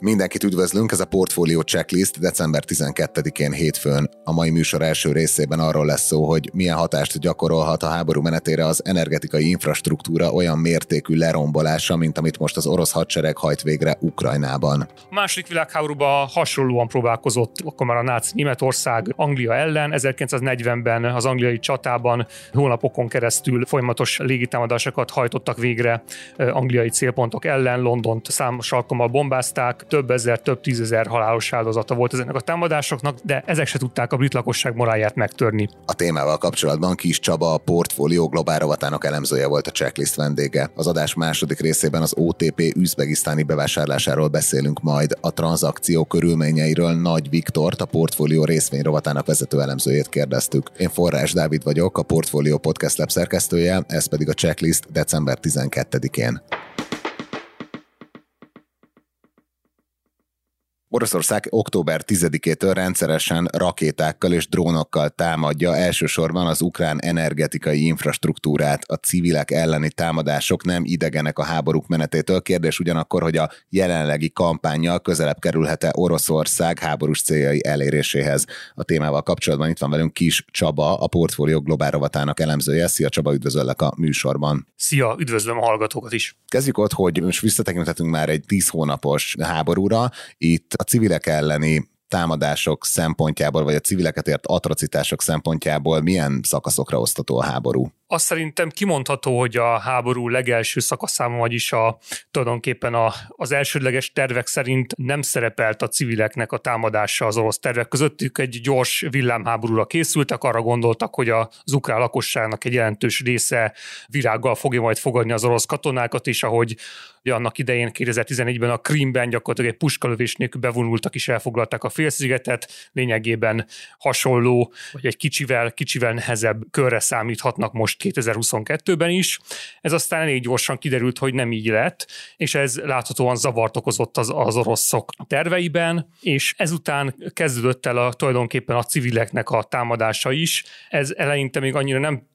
Mindenkit üdvözlünk, ez a Portfolio Checklist december 12-én hétfőn. A mai műsor első részében arról lesz szó, hogy milyen hatást gyakorolhat a háború menetére az energetikai infrastruktúra olyan mértékű lerombolása, mint amit most az orosz hadsereg hajt végre Ukrajnában. A második világháborúban hasonlóan próbálkozott akkor már a náci Németország Anglia ellen. 1940-ben az angliai csatában hónapokon keresztül folyamatos légitámadásokat hajtottak végre angliai célpontok ellen. Londont számos alkalommal bombázták, több ezer, több tízezer halálos áldozata volt ezeknek a támadásoknak, de ezek se tudták a brit lakosság morálját megtörni. A témával kapcsolatban Kis Csaba, a portfólió globál rovatának elemzője volt a checklist vendége. Az adás második részében az OTP üzbegisztáni bevásárlásáról beszélünk majd, a tranzakció körülményeiről Nagy Viktort, a portfólió részvény rovatának vezető elemzőjét kérdeztük. Én Forrás Dávid vagyok, a Portfólió Podcast Lab szerkesztője, ez pedig a checklist december 12-én. Oroszország október 10-től rendszeresen rakétákkal és drónokkal támadja elsősorban az ukrán energetikai infrastruktúrát. A civilek elleni támadások nem idegenek a háborúk menetétől. Kérdés ugyanakkor, hogy a jelenlegi kampányjal közelebb kerülhet-e Oroszország háborús céljai eléréséhez. A témával kapcsolatban itt van velünk Kis Csaba, a Portfólió Globál rovatának elemzője. Szia Csaba, üdvözöllek a műsorban. Szia, üdvözlöm a hallgatókat is. Kezdjük ott, hogy most visszatekinthetünk már egy 10 hónapos háborúra. Itt a civilek elleni támadások szempontjából, vagy a civileket ért atrocitások szempontjából milyen szakaszokra osztató a háború? Azt szerintem kimondható, hogy a háború legelső szakaszában, vagyis a, tulajdonképpen a, az elsődleges tervek szerint nem szerepelt a civileknek a támadása az orosz tervek közöttük. Egy gyors villámháborúra készültek, arra gondoltak, hogy az ukrán lakosságnak egy jelentős része virággal fogja majd fogadni az orosz katonákat, és ahogy annak idején 2011-ben a Krímben gyakorlatilag egy puskalövés nélkül bevonultak és elfoglalták a félszigetet, lényegében hasonló, vagy egy kicsivel, kicsivel nehezebb körre számíthatnak most 2022-ben is. Ez aztán elég gyorsan kiderült, hogy nem így lett, és ez láthatóan zavart okozott az, az oroszok terveiben, és ezután kezdődött el a, tulajdonképpen a civileknek a támadása is. Ez eleinte még annyira nem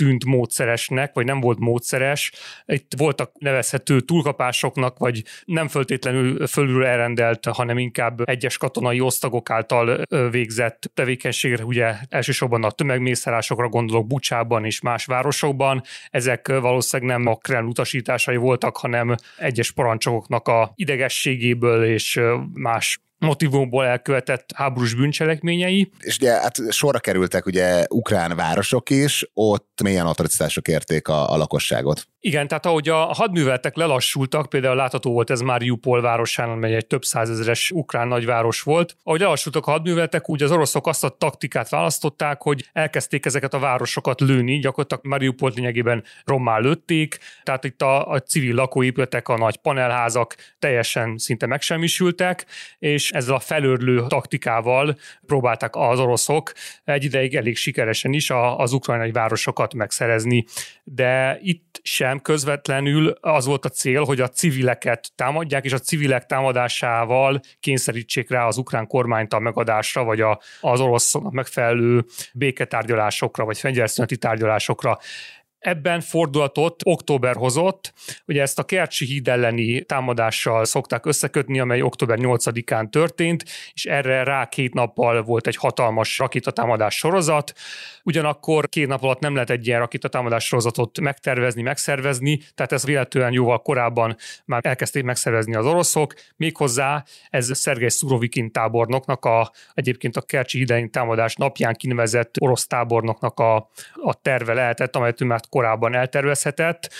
tűnt módszeresnek, vagy nem volt módszeres. Itt voltak nevezhető túlkapásoknak, vagy nem föltétlenül fölül elrendelt, hanem inkább egyes katonai osztagok által végzett tevékenységre, ugye elsősorban a tömegmészárásokra gondolok Bucsában és más városokban. Ezek valószínűleg nem a Kreml utasításai voltak, hanem egyes parancsoknak a idegességéből és más motivumból elkövetett háborús bűncselekményei. És ugye hát sorra kerültek ugye ukrán városok is, ott mélyen atrocitások érték a, a lakosságot. Igen, tehát ahogy a hadműveletek lelassultak, például látható volt ez már Jupol városán, amely egy több százezeres ukrán nagyváros volt. Ahogy lelassultak a hadműveletek, úgy az oroszok azt a taktikát választották, hogy elkezdték ezeket a városokat lőni, gyakorlatilag Mariupolt lényegében rommá lőtték, tehát itt a, a civil lakóépületek, a nagy panelházak teljesen szinte megsemmisültek, és ezzel a felörlő taktikával próbálták az oroszok egy ideig elég sikeresen is az ukrajnai városokat megszerezni. De itt sem közvetlenül az volt a cél, hogy a civileket támadják, és a civilek támadásával kényszerítsék rá az ukrán kormányt a megadásra, vagy a, az orosz megfelelő béketárgyalásokra, vagy fegyverszüneti tárgyalásokra. Ebben fordulatot október hozott, ugye ezt a Kercsi híd elleni támadással szokták összekötni, amely október 8-án történt, és erre rá két nappal volt egy hatalmas rakétatámadás sorozat. Ugyanakkor két nap alatt nem lehet egy ilyen rakétatámadás sorozatot megtervezni, megszervezni, tehát ez véletlenül jóval korábban már elkezdték megszervezni az oroszok. Méghozzá ez Szergej Szurovikin tábornoknak, a, egyébként a Kercsi híd támadás napján kinevezett orosz tábornoknak a, a terve lehetett, amelyet ő korábban eltervezhetett.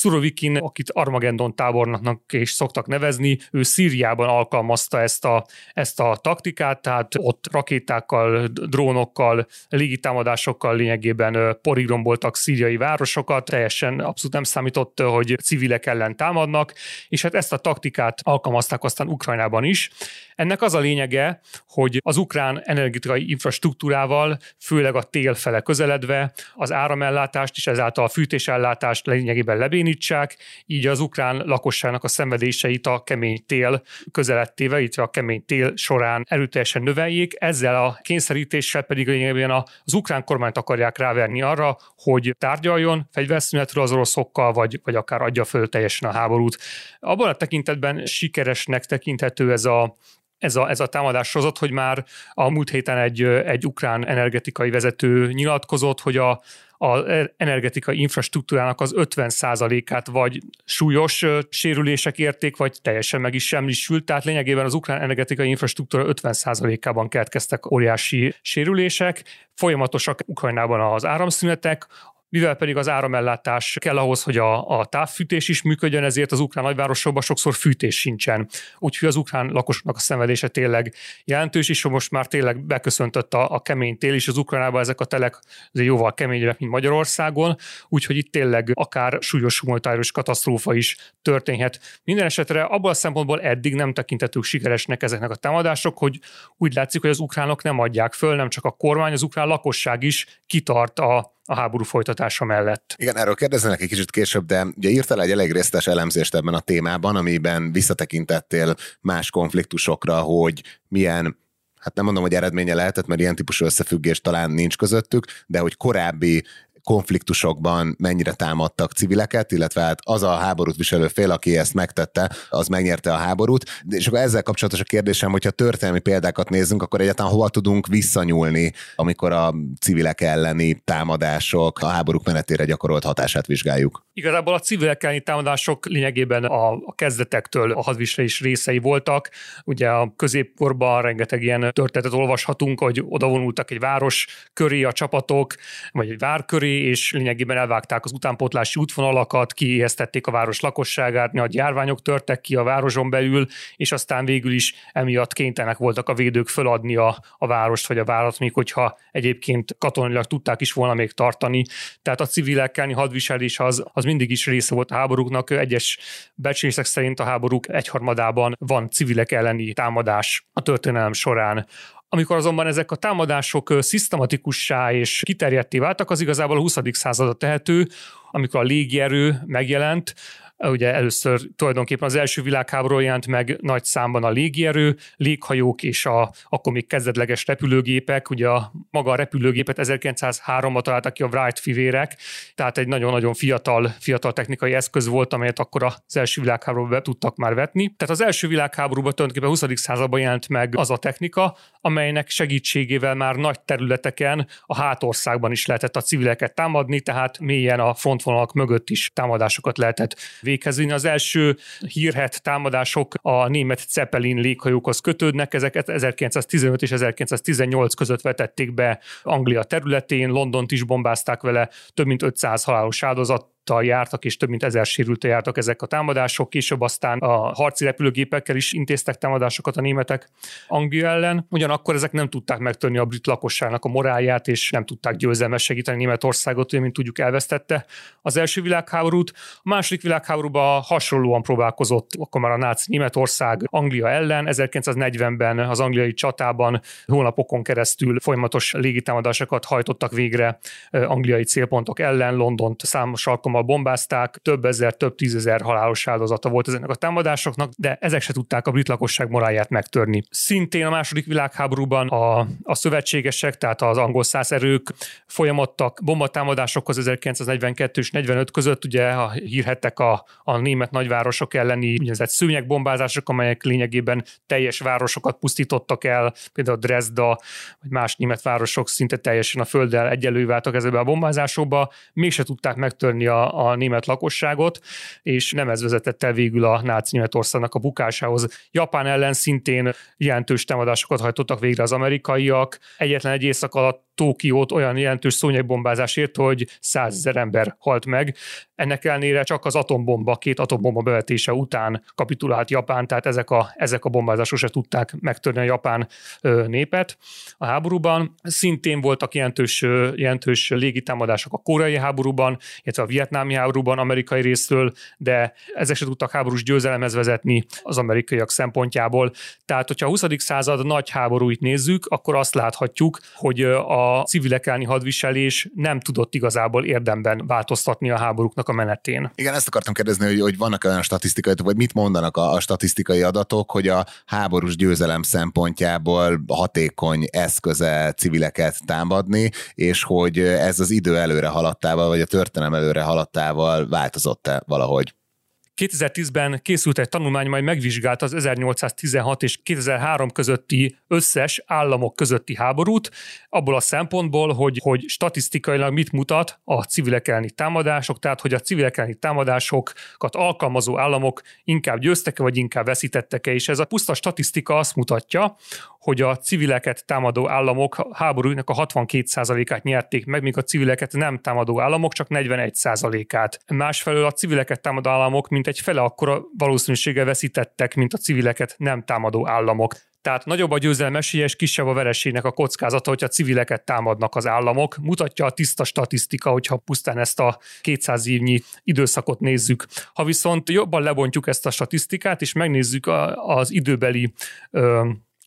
Surovikin, akit Armageddon tábornoknak is szoktak nevezni, ő Szíriában alkalmazta ezt a, ezt a taktikát, tehát ott rakétákkal, drónokkal, légitámadásokkal lényegében porigomboltak szíriai városokat, teljesen abszolút nem számított, hogy civilek ellen támadnak, és hát ezt a taktikát alkalmazták aztán Ukrajnában is. Ennek az a lényege, hogy az ukrán energetikai infrastruktúrával, főleg a tél fele közeledve, az áramellátást és ezáltal a fűtésellátást lényegében lebéni elbénítsák, így az ukrán lakosságnak a szenvedéseit a kemény tél közelettével, illetve a kemény tél során erőteljesen növeljék. Ezzel a kényszerítéssel pedig lényegében az ukrán kormányt akarják ráverni arra, hogy tárgyaljon fegyverszünetről az oroszokkal, vagy, vagy akár adja föl teljesen a háborút. Abban a tekintetben sikeresnek tekinthető ez a ez a, ez a támadás sorozat, hogy már a múlt héten egy, egy ukrán energetikai vezető nyilatkozott, hogy a, az energetikai infrastruktúrának az 50%-át vagy súlyos sérülések érték, vagy teljesen meg is semmisült. Tehát lényegében az ukrán energetikai infrastruktúra 50%-ában keletkeztek óriási sérülések. Folyamatosak Ukrajnában az áramszünetek, mivel pedig az áramellátás kell ahhoz, hogy a, a távfűtés is működjön, ezért az ukrán nagyvárosokban sokszor fűtés sincsen. Úgyhogy az ukrán lakosoknak a szenvedése tényleg jelentős, és most már tényleg beköszöntött a, a kemény tél is, az Ukránában ezek a telek azért jóval keményebbek, mint Magyarországon, úgyhogy itt tényleg akár súlyos humanitárius katasztrófa is történhet. Minden esetre abból a szempontból eddig nem tekintetők sikeresnek ezeknek a támadások, hogy úgy látszik, hogy az ukránok nem adják föl, nem csak a kormány, az ukrán lakosság is kitart a a háború folytatása mellett. Igen, erről kérdeznek egy kicsit később, de ugye írtál egy elég részletes elemzést ebben a témában, amiben visszatekintettél más konfliktusokra, hogy milyen hát nem mondom, hogy eredménye lehetett, mert ilyen típusú összefüggés talán nincs közöttük, de hogy korábbi konfliktusokban mennyire támadtak civileket, illetve hát az a háborút viselő fél, aki ezt megtette, az megnyerte a háborút. És akkor ezzel kapcsolatos a kérdésem, hogyha történelmi példákat nézzünk, akkor egyáltalán hova tudunk visszanyúlni, amikor a civilek elleni támadások a háborúk menetére gyakorolt hatását vizsgáljuk? Igazából a civilek elleni támadások lényegében a, a kezdetektől a hadviselés részei voltak. Ugye a középkorban rengeteg ilyen történetet olvashatunk, hogy odavonultak egy város köré a csapatok, vagy egy vár köré, és lényegében elvágták az utánpótlási útvonalakat, kiéheztették a város lakosságát, nagy járványok törtek ki a városon belül, és aztán végül is emiatt kénytelenek voltak a védők föladni a, a várost vagy a várat, még hogyha egyébként katonailag tudták is volna még tartani. Tehát a civilek elleni hadviselés az, az mindig is része volt a háborúknak. Egyes becslések szerint a háborúk egyharmadában van civilek elleni támadás a történelem során. Amikor azonban ezek a támadások szisztematikussá és kiterjedté váltak, az igazából a 20. századra tehető, amikor a légierő megjelent, Ugye először tulajdonképpen az első világháború jelent meg nagy számban a légierő, léghajók és a akkor még kezdetleges repülőgépek. Ugye a maga a repülőgépet 1903-ban találtak ki a Wright fivérek, tehát egy nagyon-nagyon fiatal, fiatal technikai eszköz volt, amelyet akkor az első világháborúban be tudtak már vetni. Tehát az első világháborúban tulajdonképpen a 20. században jelent meg az a technika, amelynek segítségével már nagy területeken a hátországban is lehetett a civileket támadni, tehát mélyen a frontvonalak mögött is támadásokat lehetett véghez Az első hírhet támadások a német Zeppelin léghajókhoz kötődnek, ezeket 1915 és 1918 között vetették be Anglia területén, Londont is bombázták vele, több mint 500 halálos áldozat által jártak, és több mint ezer sérülte jártak ezek a támadások. Később aztán a harci repülőgépekkel is intéztek támadásokat a németek Anglia ellen. Ugyanakkor ezek nem tudták megtörni a brit lakosságnak a morálját, és nem tudták győzelmes segíteni Németországot, mint tudjuk elvesztette az első világháborút. A második világháborúban hasonlóan próbálkozott akkor már a náci Németország Anglia ellen. 1940-ben az angliai csatában hónapokon keresztül folyamatos légitámadásokat hajtottak végre angliai célpontok ellen, Londont számos alkalommal alkalommal bombázták, több ezer, több tízezer halálos áldozata volt ezeknek a támadásoknak, de ezek se tudták a brit lakosság moráját megtörni. Szintén a második világháborúban a, a szövetségesek, tehát az angol száz erők folyamodtak bombatámadásokhoz 1942 és 45 között, ugye a hírhettek a, a német nagyvárosok elleni úgynevezett szőnyegbombázások, amelyek lényegében teljes városokat pusztítottak el, például Dresda, vagy más német városok szinte teljesen a földdel egyelő váltak ezekbe a bombázásokba, mégse tudták megtörni a a, német lakosságot, és nem ez vezetett el végül a náci Németországnak a bukásához. Japán ellen szintén jelentős támadásokat hajtottak végre az amerikaiak. Egyetlen egy éjszak alatt Tókiót olyan jelentős szúnyegbombázásért, hogy százezer ember halt meg. Ennek ellenére csak az atombomba, két atombomba bevetése után kapitulált Japán, tehát ezek a, ezek a bombázások se tudták megtörni a japán népet. A háborúban szintén voltak jelentős, jelentős légitámadások a koreai háborúban, illetve a vietnámi háborúban amerikai részről, de ezek se tudtak háborús győzelemhez vezetni az amerikaiak szempontjából. Tehát, hogyha a 20. század nagy háborúit nézzük, akkor azt láthatjuk, hogy a civilek elleni hadviselés nem tudott igazából érdemben változtatni a háborúknak a menetén. Igen, ezt akartam kérdezni, hogy, hogy vannak olyan statisztikai, vagy mit mondanak a, a statisztikai adatok, hogy a háborús győzelem szempontjából hatékony eszköze civileket támadni, és hogy ez az idő előre haladtával, vagy a történelem előre haladtával változott-e valahogy? 2010-ben készült egy tanulmány, majd megvizsgálta az 1816 és 2003 közötti összes államok közötti háborút, abból a szempontból, hogy, hogy statisztikailag mit mutat a civilek elleni támadások, tehát hogy a civilek elleni támadásokat alkalmazó államok inkább győztek-e, vagy inkább veszítettek-e, és ez a puszta statisztika azt mutatja, hogy a civileket támadó államok háborúnak a 62%-át nyerték meg, míg a civileket nem támadó államok csak 41%-át. Másfelől a civileket támadó államok mint egy fele akkora valószínűséggel veszítettek, mint a civileket nem támadó államok. Tehát nagyobb a győzelem esélye, és kisebb a vereségnek a kockázata, hogyha civileket támadnak az államok. Mutatja a tiszta statisztika, hogyha pusztán ezt a 200 évnyi időszakot nézzük. Ha viszont jobban lebontjuk ezt a statisztikát, és megnézzük az időbeli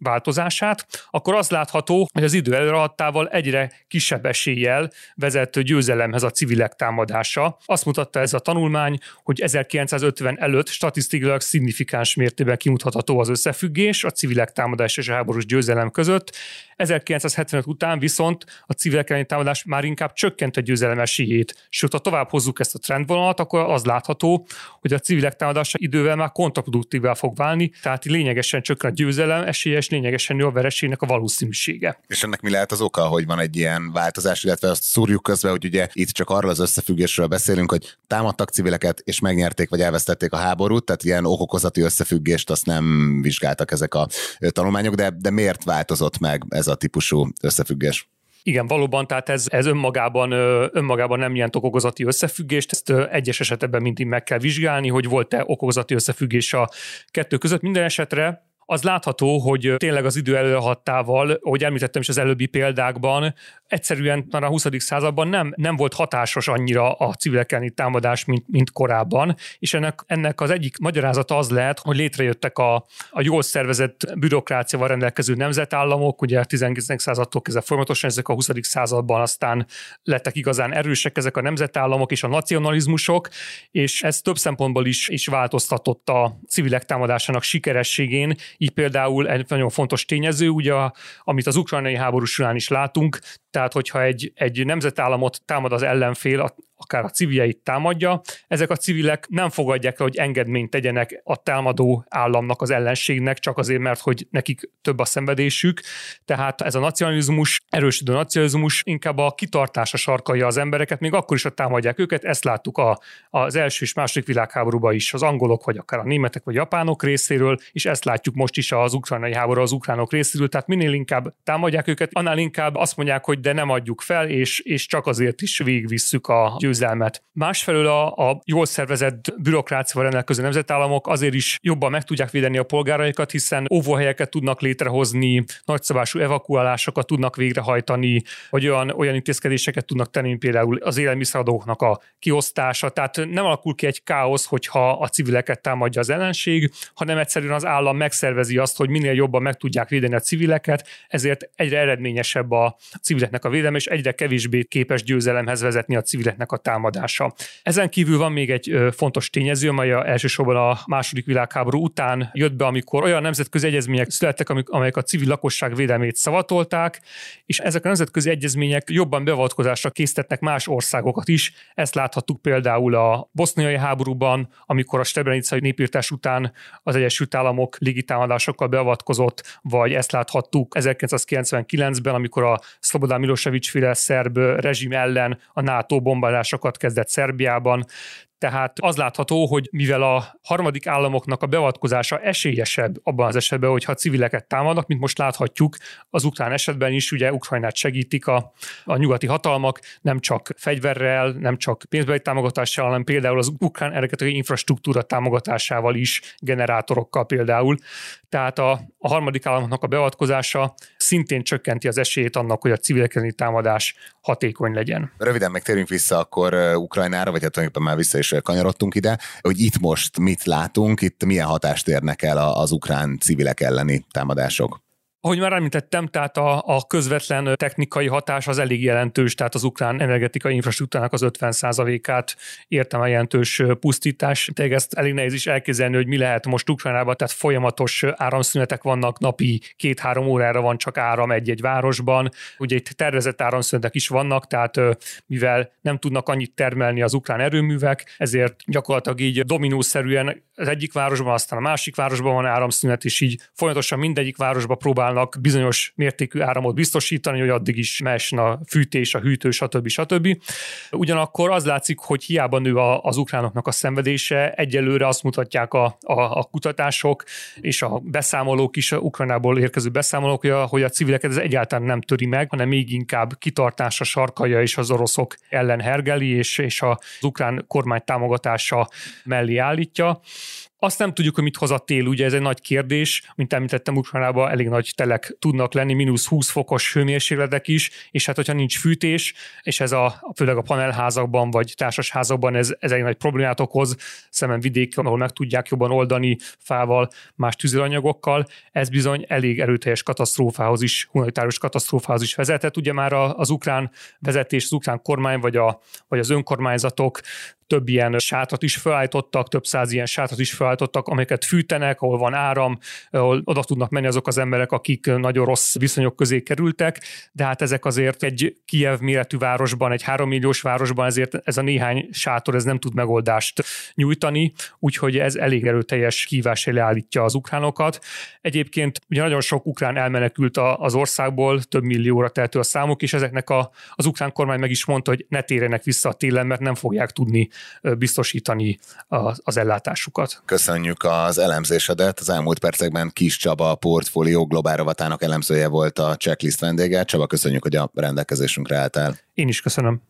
változását, akkor az látható, hogy az idő előadtával egyre kisebb eséllyel vezető győzelemhez a civilek támadása. Azt mutatta ez a tanulmány, hogy 1950 előtt statisztikailag szignifikáns mértékben kimutatható az összefüggés a civilek támadás és a háborús győzelem között, 1975 után viszont a civilek elleni támadás már inkább csökkent a győzelem esélyét. Sőt, ha tovább hozzuk ezt a trendvonalat, akkor az látható, hogy a civilek támadása idővel már kontraproduktívvel fog válni, tehát lényegesen csökken a győzelem esélye, és lényegesen nő a vereségnek a valószínűsége. És ennek mi lehet az oka, hogy van egy ilyen változás, illetve azt szúrjuk közben, hogy ugye itt csak arról az összefüggésről beszélünk, hogy támadtak civileket, és megnyerték vagy elvesztették a háborút, tehát ilyen okokozati összefüggést azt nem vizsgáltak ezek a tanulmányok, de, de miért változott meg ez a típusú összefüggés. Igen, valóban, tehát ez, ez önmagában, önmagában nem ilyen okokozati összefüggést, ezt egyes esetekben mindig meg kell vizsgálni, hogy volt-e okokozati összefüggés a kettő között. Minden esetre az látható, hogy tényleg az idő előhattával, ahogy említettem is az előbbi példákban, egyszerűen már a 20. században nem, nem volt hatásos annyira a civilek elleni támadás, mint, mint korábban, és ennek, ennek az egyik magyarázata az lehet, hogy létrejöttek a, a jól szervezett bürokráciával rendelkező nemzetállamok, ugye a 19. századtól kezdve folyamatosan ezek a 20. században aztán lettek igazán erősek ezek a nemzetállamok és a nacionalizmusok, és ez több szempontból is, is változtatott a civilek támadásának sikerességén, így például egy nagyon fontos tényező, ugye, amit az ukrajnai háború során is látunk, tehát hogyha egy, egy nemzetállamot támad az ellenfél, akár a civiljeit támadja, ezek a civilek nem fogadják el, hogy engedményt tegyenek a támadó államnak, az ellenségnek, csak azért, mert hogy nekik több a szenvedésük. Tehát ez a nacionalizmus, erősödő nacionalizmus inkább a kitartása sarkalja az embereket, még akkor is, ha támadják őket. Ezt láttuk a, az első és második világháborúban is, az angolok, vagy akár a németek, vagy japánok részéről, és ezt látjuk most is az ukrajnai háború az ukránok részéről. Tehát minél inkább támadják őket, annál inkább azt mondják, hogy de nem adjuk fel, és, és csak azért is végigvisszük a győzelmet. Másfelől a, a jól szervezett bürokráciával rendelkező nemzetállamok azért is jobban meg tudják védeni a polgáraikat, hiszen óvóhelyeket tudnak létrehozni, nagyszabású evakuálásokat tudnak végrehajtani, vagy olyan, olyan intézkedéseket tudnak tenni, például az élelmiszeradóknak a kiosztása. Tehát nem alakul ki egy káosz, hogyha a civileket támadja az ellenség, hanem egyszerűen az állam megszervezi azt, hogy minél jobban meg tudják védeni a civileket, ezért egyre eredményesebb a civileknek a védelme, és egyre kevésbé képes győzelemhez vezetni a civileknek a támadása. Ezen kívül van még egy fontos tényező, amely a elsősorban a második világháború után jött be, amikor olyan nemzetközi egyezmények születtek, amelyek a civil lakosság védelmét szavatolták, és ezek a nemzetközi egyezmények jobban beavatkozásra késztetnek más országokat is. Ezt láthattuk például a boszniai háborúban, amikor a Srebrenicai népírtás után az Egyesült Államok légitámadásokkal beavatkozott, vagy ezt láthattuk 1999-ben, amikor a Szlobodán Milosevic féle szerb rezsim ellen a NATO bombázásokat kezdett Szerbiában. Tehát az látható, hogy mivel a harmadik államoknak a beavatkozása esélyesebb abban az esetben, hogyha civileket támadnak, mint most láthatjuk az ukrán esetben is, ugye Ukrajnát segítik a, a nyugati hatalmak, nem csak fegyverrel, nem csak pénzbeli támogatással, hanem például az ukrán energetikai infrastruktúra támogatásával is, generátorokkal például. Tehát a, a harmadik államoknak a beavatkozása szintén csökkenti az esélyét annak, hogy a civilek támadás hatékony legyen. Röviden meg térjünk vissza akkor Ukrajnára, vagy hát tulajdonképpen már vissza is kanyarodtunk ide, hogy itt most mit látunk, itt milyen hatást érnek el az ukrán civilek elleni támadások? Ahogy már említettem, tehát a, a közvetlen technikai hatás az elég jelentős, tehát az ukrán energetikai infrastruktúrának az 50%-át értem a jelentős pusztítás. Tehát ezt elég nehéz is elképzelni, hogy mi lehet most Ukrajnában, tehát folyamatos áramszünetek vannak, napi két-három órára van csak áram egy-egy városban. Ugye itt tervezett áramszünetek is vannak, tehát mivel nem tudnak annyit termelni az ukrán erőművek, ezért gyakorlatilag így dominószerűen az egyik városban, aztán a másik városban van áramszünet, és így folyamatosan mindegyik városban próbálnak bizonyos mértékű áramot biztosítani, hogy addig is messen a fűtés, a hűtő, stb. stb. Ugyanakkor az látszik, hogy hiába nő az ukránoknak a szenvedése, egyelőre azt mutatják a, a, a kutatások és a beszámolók is, a Ukrajnából érkező beszámolók, hogy a, hogy a civileket ez egyáltalán nem töri meg, hanem még inkább kitartása sarkalja és az oroszok ellen hergeli, és, és az ukrán kormány támogatása mellé állítja. Azt nem tudjuk, hogy mit hoz a tél, ugye ez egy nagy kérdés, mint említettem, Ukrajnában elég nagy telek tudnak lenni, mínusz 20 fokos hőmérsékletek is, és hát hogyha nincs fűtés, és ez a, főleg a panelházakban vagy társasházakban ez, ez egy nagy problémát okoz, szemben vidék, ahol meg tudják jobban oldani fával, más tüzelanyagokkal, ez bizony elég erőteljes katasztrófához is, humanitárius katasztrófához is vezetett. Ugye már az ukrán vezetés, az ukrán kormány vagy, a, vagy az önkormányzatok több ilyen sátrat is felállítottak, több száz ilyen sátrat is felállítottak, amiket fűtenek, ahol van áram, ahol oda tudnak menni azok az emberek, akik nagyon rossz viszonyok közé kerültek, de hát ezek azért egy Kiev méretű városban, egy három milliós városban ezért ez a néhány sátor ez nem tud megoldást nyújtani, úgyhogy ez elég erőteljes kívás elé állítja az ukránokat. Egyébként ugye nagyon sok ukrán elmenekült az országból, több millióra tehető a számuk, és ezeknek a, az ukrán kormány meg is mondta, hogy ne térjenek vissza a télen, mert nem fogják tudni biztosítani az ellátásukat. Köszönjük az elemzésedet. Az elmúlt percekben Kis Csaba, a portfólió globál rovatának elemzője volt a checklist vendége. Csaba, köszönjük, hogy a rendelkezésünkre álltál. Én is köszönöm.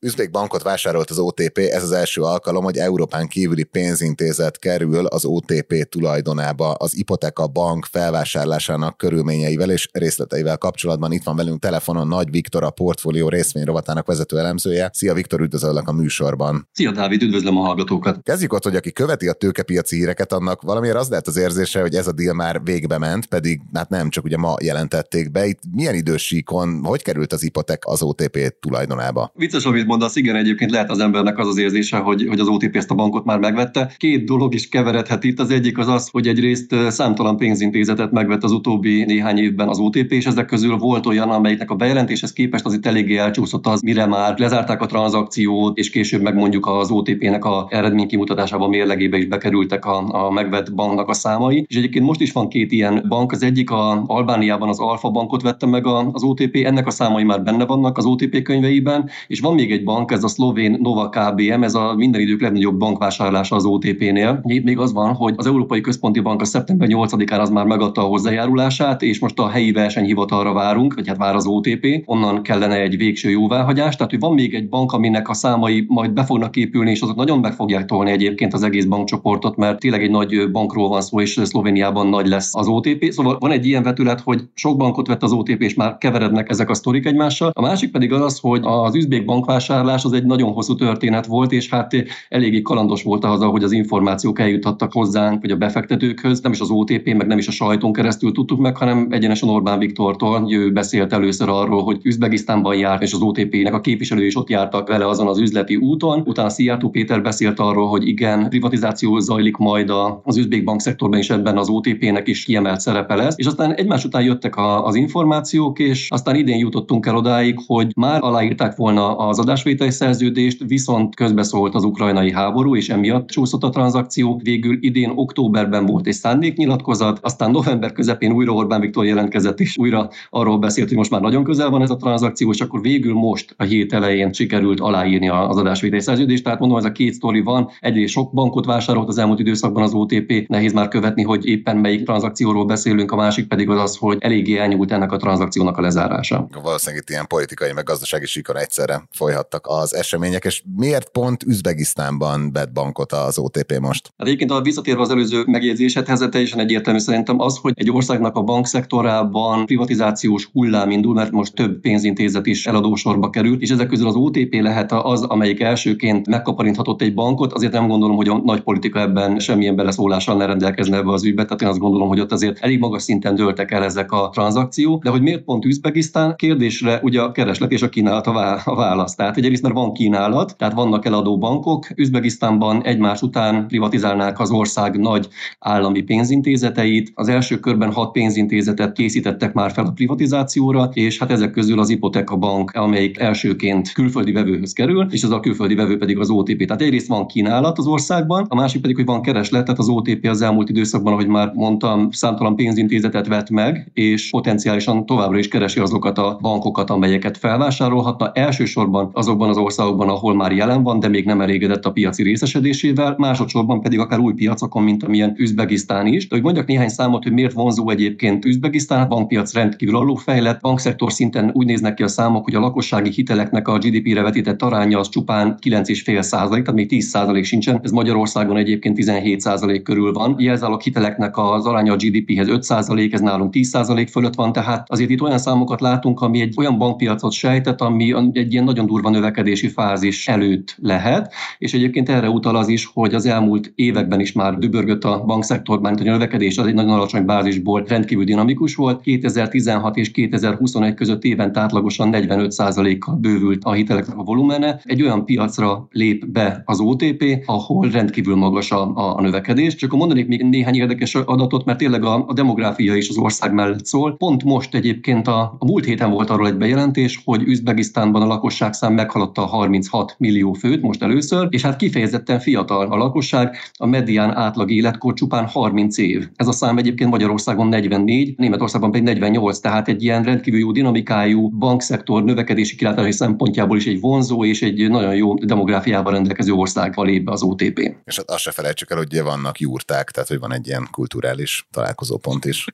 Üzbék bankot vásárolt az OTP, ez az első alkalom, hogy Európán kívüli pénzintézet kerül az OTP tulajdonába. Az Ipoteka Bank felvásárlásának körülményeivel és részleteivel kapcsolatban itt van velünk telefonon Nagy Viktor, a portfólió részvényrovatának vezető elemzője. Szia Viktor, üdvözöllek a műsorban. Szia Dávid, üdvözlöm a hallgatókat. Kezdjük ott, hogy aki követi a tőkepiaci híreket, annak valamiért az lehet az érzése, hogy ez a deal már végbe ment, pedig hát nem, csak ugye ma jelentették be. Itt milyen idősíkon, hogy került az Ipotek az OTP tulajdonába? Vicces, amit mondasz, igen, egyébként lehet az embernek az az érzése, hogy, hogy az OTP ezt a bankot már megvette. Két dolog is keveredhet itt. Az egyik az az, hogy egyrészt számtalan pénzintézetet megvett az utóbbi néhány évben az OTP, és ezek közül volt olyan, amelyiknek a bejelentéshez képest az itt eléggé elcsúszott az, mire már lezárták a tranzakciót, és később meg mondjuk az OTP-nek a eredmény kimutatásában mérlegébe is bekerültek a, a megvett banknak a számai. És egyébként most is van két ilyen bank. Az egyik a Albániában az Alfa bankot vette meg az OTP, ennek a számai már benne vannak az OTP könyveiben, és van még egy bank, ez a szlovén Nova KBM, ez a minden idők legnagyobb bankvásárlása az OTP-nél. Itt még az van, hogy az Európai Központi Bank a szeptember 8-án az már megadta a hozzájárulását, és most a helyi versenyhivatalra várunk, vagy hát vár az OTP, onnan kellene egy végső jóváhagyás. Tehát, hogy van még egy bank, aminek a számai majd be fognak épülni, és azok nagyon meg fogják tolni egyébként az egész bankcsoportot, mert tényleg egy nagy bankról van szó, és Szlovéniában nagy lesz az OTP. Szóval van egy ilyen vetület, hogy sok bankot vett az OTP, és már keverednek ezek a sztorik egymással. A másik pedig az, hogy az üzbék bankvásárlás az egy nagyon hosszú történet volt, és hát eléggé kalandos volt az, hogy az információk eljuthattak hozzánk, vagy a befektetőkhöz, nem is az OTP, meg nem is a sajton keresztül tudtuk meg, hanem egyenesen Orbán Viktortól. Ő beszélt először arról, hogy Üzbegisztánban járt, és az OTP-nek a képviselői is ott jártak vele azon az üzleti úton. Utána Szijjártó Péter beszélt arról, hogy igen, privatizáció zajlik majd az üzbék bankszektorban, és ebben az OTP-nek is kiemelt szerepe lesz. És aztán egymás után jöttek az információk, és aztán idén jutottunk el odáig, hogy már aláírták volna az adásvételi szerződést, viszont közbeszólt az ukrajnai háború, és emiatt csúszott a tranzakció. Végül idén októberben volt egy szándéknyilatkozat, aztán november közepén újra Orbán Viktor jelentkezett, és újra arról beszélt, hogy most már nagyon közel van ez a tranzakció, és akkor végül most a hét elején sikerült aláírni az adásvételi szerződést. Tehát mondom, ez a két sztori van. Egyrészt sok bankot vásárolt az elmúlt időszakban az OTP, nehéz már követni, hogy éppen melyik tranzakcióról beszélünk, a másik pedig az az, hogy eléggé elnyúlt ennek a tranzakciónak a lezárása. Valószínűleg itt ilyen politikai, meg gazdasági sikon egyszerre folyhat folytattak az események, és miért pont Üzbegisztánban vett bankot az OTP most? Hát egyébként a visszatérve az előző megjegyzésedhez, teljesen egyértelmű szerintem az, hogy egy országnak a bankszektorában privatizációs hullám indul, mert most több pénzintézet is eladósorba került, és ezek közül az OTP lehet az, amelyik elsőként megkaparinthatott egy bankot, azért nem gondolom, hogy a nagy politika ebben semmilyen beleszólással ne rendelkezne ebbe az ügybe, tehát én azt gondolom, hogy ott azért elég magas szinten dőltek el ezek a tranzakciók, de hogy miért pont Üzbegisztán kérdésre ugye a kereslet és a kínálat a válasz. Tehát egyrészt mert van kínálat, tehát vannak eladó bankok, Üzbegisztánban egymás után privatizálnák az ország nagy állami pénzintézeteit. Az első körben hat pénzintézetet készítettek már fel a privatizációra, és hát ezek közül az Ipoteka Bank, amelyik elsőként külföldi vevőhöz kerül, és az a külföldi vevő pedig az OTP. Tehát egyrészt van kínálat az országban, a másik pedig, hogy van kereslet, tehát az OTP az elmúlt időszakban, ahogy már mondtam, számtalan pénzintézetet vett meg, és potenciálisan továbbra is keresi azokat a bankokat, amelyeket felvásárolhatna. Elsősorban azokban az országokban, ahol már jelen van, de még nem elégedett a piaci részesedésével, másodszorban pedig akár új piacokon, mint amilyen Üzbegisztán is. De hogy mondjak néhány számot, hogy miért vonzó egyébként Üzbegisztán, bankpiac rendkívül alulfejlett, bankszektor szinten úgy néznek ki a számok, hogy a lakossági hiteleknek a GDP-re vetített aránya az csupán 9,5 százalék, tehát még 10 százalék sincsen. Ez Magyarországon egyébként 17 százalék körül van. Jelzálog hiteleknek az aránya a GDP-hez 5 százalék, ez nálunk 10 százalék fölött van, tehát azért itt olyan számokat látunk, ami egy olyan bankpiacot sejtett, ami egy ilyen nagyon durva növekedési fázis előtt lehet, és egyébként erre utal az is, hogy az elmúlt években is már dübörgött a bankszektor, mert a növekedés az egy nagyon alacsony bázisból rendkívül dinamikus volt. 2016 és 2021 között éven átlagosan 45%-kal bővült a hiteleknek a volumene. Egy olyan piacra lép be az OTP, ahol rendkívül magas a, a növekedés. Csak akkor mondanék még néhány érdekes adatot, mert tényleg a, a demográfia is az ország mellett szól. Pont most egyébként a, a múlt héten volt arról egy bejelentés, hogy Üzbegisztánban a lakosság szám meghaladta a 36 millió főt most először, és hát kifejezetten fiatal a lakosság, a medián átlag életkor csupán 30 év. Ez a szám egyébként Magyarországon 44, Németországban pedig 48, tehát egy ilyen rendkívül jó dinamikájú bankszektor növekedési kilátási szempontjából is egy vonzó és egy nagyon jó demográfiával rendelkező ország lép be az OTP. És azt se felejtsük el, hogy vannak jurták, tehát hogy van egy ilyen kulturális találkozópont is.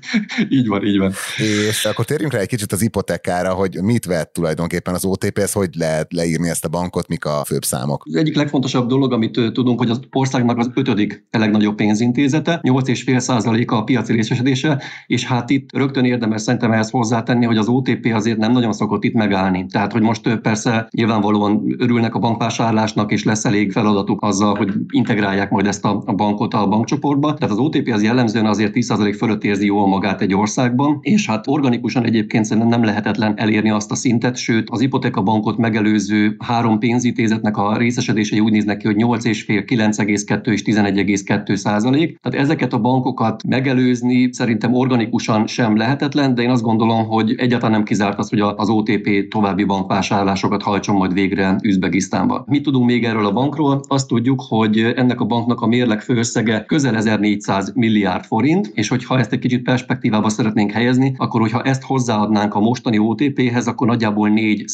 így van, így van. És akkor térjünk rá egy kicsit az hipotekára, hogy mit vett tulajdonképpen az OTP, ez hogy lehet leírni ezt a bankot, mik a főbb számok? Az egyik legfontosabb dolog, amit tudunk, hogy az országnak az ötödik legnagyobb pénzintézete, 8,5% a piaci részesedése, és hát itt rögtön érdemes szerintem ehhez hozzátenni, hogy az OTP azért nem nagyon szokott itt megállni. Tehát, hogy most persze nyilvánvalóan örülnek a bankvásárlásnak, és lesz elég feladatuk azzal, hogy integrálják majd ezt a bankot a bankcsoportba. Tehát az OTP az jellemzően azért 10% fölött érzi jól magát egy országban, és hát organikusan egyébként szerintem nem lehetetlen elérni azt a szintet, sőt az ipoteka bankot megelőző három pénzintézetnek a részesedései úgy néznek ki, hogy 8,5, 9,2 és 11,2 százalék. Tehát ezeket a bankokat megelőzni szerintem organikusan sem lehetetlen, de én azt gondolom, hogy egyáltalán nem kizárt az, hogy az OTP további bankvásárlásokat hajtson majd végre Üzbegisztánba. Mit tudunk még erről a bankról? Azt tudjuk, hogy ennek a banknak a mérleg főösszege közel 1400 milliárd forint, és hogyha ezt egy kicsit perspektívába szeretnénk helyezni, akkor hogyha ezt hozzáadnánk a mostani OTP-hez, akkor nagyjából 4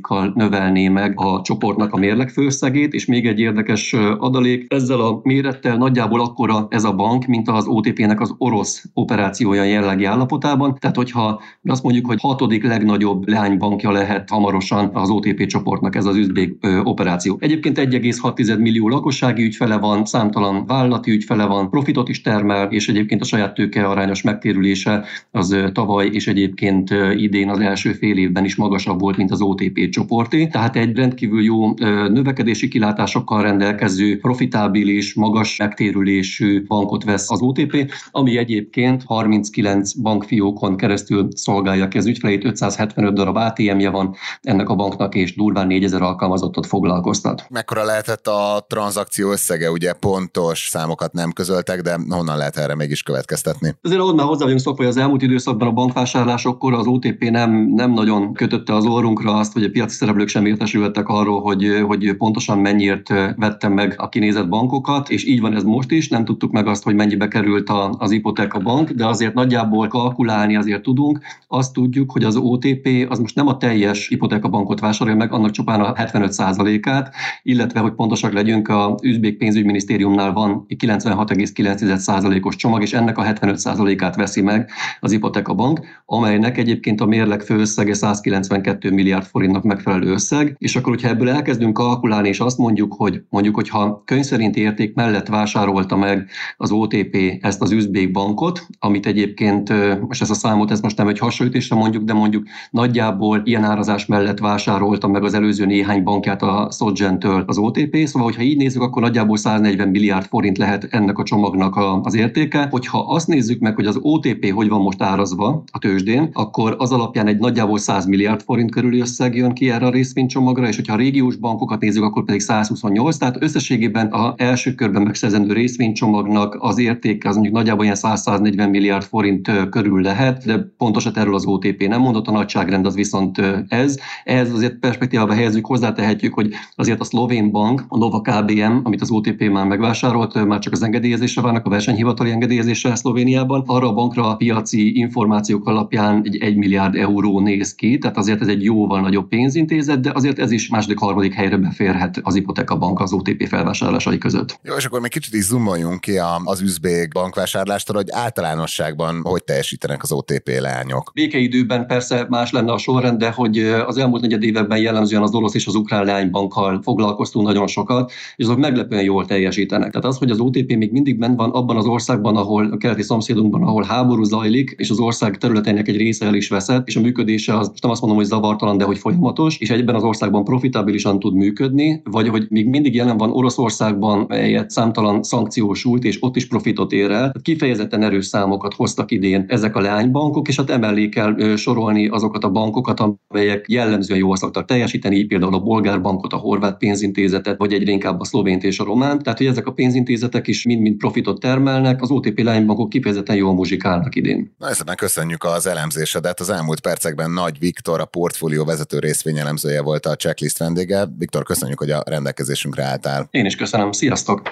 kal növelné meg a csoportnak a mérleg és még egy érdekes adalék, ezzel a mérettel nagyjából akkora ez a bank, mint az OTP-nek az orosz operációja jelenlegi állapotában. Tehát, hogyha azt mondjuk, hogy hatodik legnagyobb leánybankja lehet hamarosan az OTP csoportnak ez az üzbék operáció. Egyébként 1,6 millió lakossági ügyfele van, számtalan vállalati ügyfele van, profitot is termel, és egyébként a saját tőke arányos megtérülése az tavaly és egyébként idén az első fél évben is magasabb volt, mint az OTP csoporté. Tehát egy rendkívül jó növekedési kilátásokkal rendelkező, profitábilis, magas megtérülésű bankot vesz az OTP, ami egyébként 39 bankfiókon keresztül szolgálja ki az ügyfeleit, 575 darab ATM-je van ennek a banknak, és durván 4000 alkalmazottat foglalkoztat. Mekkora lehetett a tranzakció összege? Ugye pontos számokat nem közöltek, de honnan lehet erre mégis következtetni? Azért ahhoz már hozzá vagyunk szokva, hogy az elmúlt időszakban a bankvásárlásokkor az OTP nem, nem nagyon kötötte az orrunkra azt, hogy a piaci szereplők sem értesültek arról, hogy, hogy pontosan mennyiért vettem meg a kinézett bankokat, és így van ez most is, nem tudtuk meg azt, hogy mennyibe került a, az Ipoteka bank, de azért nagyjából kalkulálni azért tudunk. Azt tudjuk, hogy az OTP az most nem a teljes Ipoteka bankot vásárolja meg, annak csupán a 75%-át, illetve, hogy pontosak legyünk, a Üzbék pénzügyminisztériumnál van 96,9%-os csomag, és ennek a 75%-át veszi meg az Ipoteka bank, amelynek egyébként a mérleg főösszege 192 milliárd forintnak megfelel megfelelő összeg, és akkor, hogyha ebből elkezdünk kalkulálni, és azt mondjuk, hogy mondjuk, hogyha könyv szerinti érték mellett vásárolta meg az OTP ezt az üzbék bankot, amit egyébként, most ez a számot, ez most nem egy hasonlítésre mondjuk, de mondjuk nagyjából ilyen árazás mellett vásárolta meg az előző néhány bankját a Sogentől az OTP, szóval, hogyha így nézzük, akkor nagyjából 140 milliárd forint lehet ennek a csomagnak az értéke. Hogyha azt nézzük meg, hogy az OTP hogy van most árazva a tőzsdén, akkor az alapján egy nagyjából 100 milliárd forint körüli összeg jön ki erre a részvénycsomagra, és hogyha a régiós bankokat nézzük, akkor pedig 128, tehát összességében a első körben megszerzendő részvénycsomagnak az értéke az mondjuk nagyjából ilyen 100-140 milliárd forint körül lehet, de pontosat erről az OTP nem mondott, a nagyságrend az viszont ez. Ehhez azért perspektívába helyezzük, hozzátehetjük, hogy azért a szlovén bank, a Nova KBM, amit az OTP már megvásárolt, már csak az engedélyezésre várnak, a versenyhivatali engedélyezésre Szlovéniában. Arra a bankra a piaci információk alapján egy 1 milliárd euró néz ki, tehát azért ez egy jóval nagyobb pénzintézet, de azért ez is második, harmadik helyre beférhet az Ipoteka Bank az OTP felvásárlásai között. Jó, és akkor még kicsit is zoomoljunk ki az üzbék bankvásárlástól, hogy általánosságban hogy teljesítenek az OTP lányok. Békeidőben persze más lenne a sorrend, de hogy az elmúlt negyed években jellemzően az orosz és az ukrán leánybankkal foglalkoztunk nagyon sokat, és azok meglepően jól teljesítenek. Tehát az, hogy az OTP még mindig bent van abban az országban, ahol a keleti szomszédunkban, ahol háború zajlik, és az ország területének egy része el is veszett, és a működése az nem azt mondom, hogy zavartalan, de hogy folyamatos, és egyben az országban profitabilisan tud működni, vagy hogy még mindig jelen van Oroszországban, melyet számtalan szankciós út, és ott is profitot ér el. Kifejezetten erős számokat hoztak idén ezek a leánybankok, és hát emellé kell sorolni azokat a bankokat, amelyek jellemzően jól szoktak teljesíteni, például a bolgár bankot, a horvát pénzintézetet, vagy egyre inkább a szlovént és a román. Tehát, hogy ezek a pénzintézetek is mind-mind profitot termelnek, az OTP leánybankok kifejezetten jól muzsikálnak idén. Na, köszönjük az elemzésedet. Az elmúlt percekben Nagy Viktor, a portfólió vezető részvényelemzője volt a checklist vendége. Viktor, köszönjük, hogy a rendelkezésünkre álltál. Én is köszönöm. Sziasztok!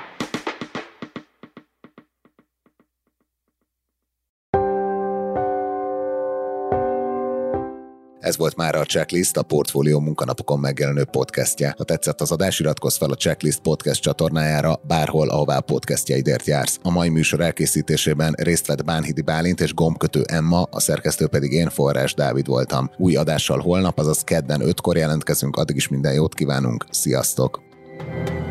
Ez volt már a Checklist, a Portfólió munkanapokon megjelenő podcastje. Ha tetszett az adás, iratkozz fel a Checklist podcast csatornájára, bárhol, ahová podcastjaidért jársz. A mai műsor elkészítésében részt vett Bánhidi Bálint és gombkötő Emma, a szerkesztő pedig én Forrás Dávid voltam. Új adással holnap, azaz kedden 5-kor jelentkezünk, addig is minden jót kívánunk, sziasztok! thank you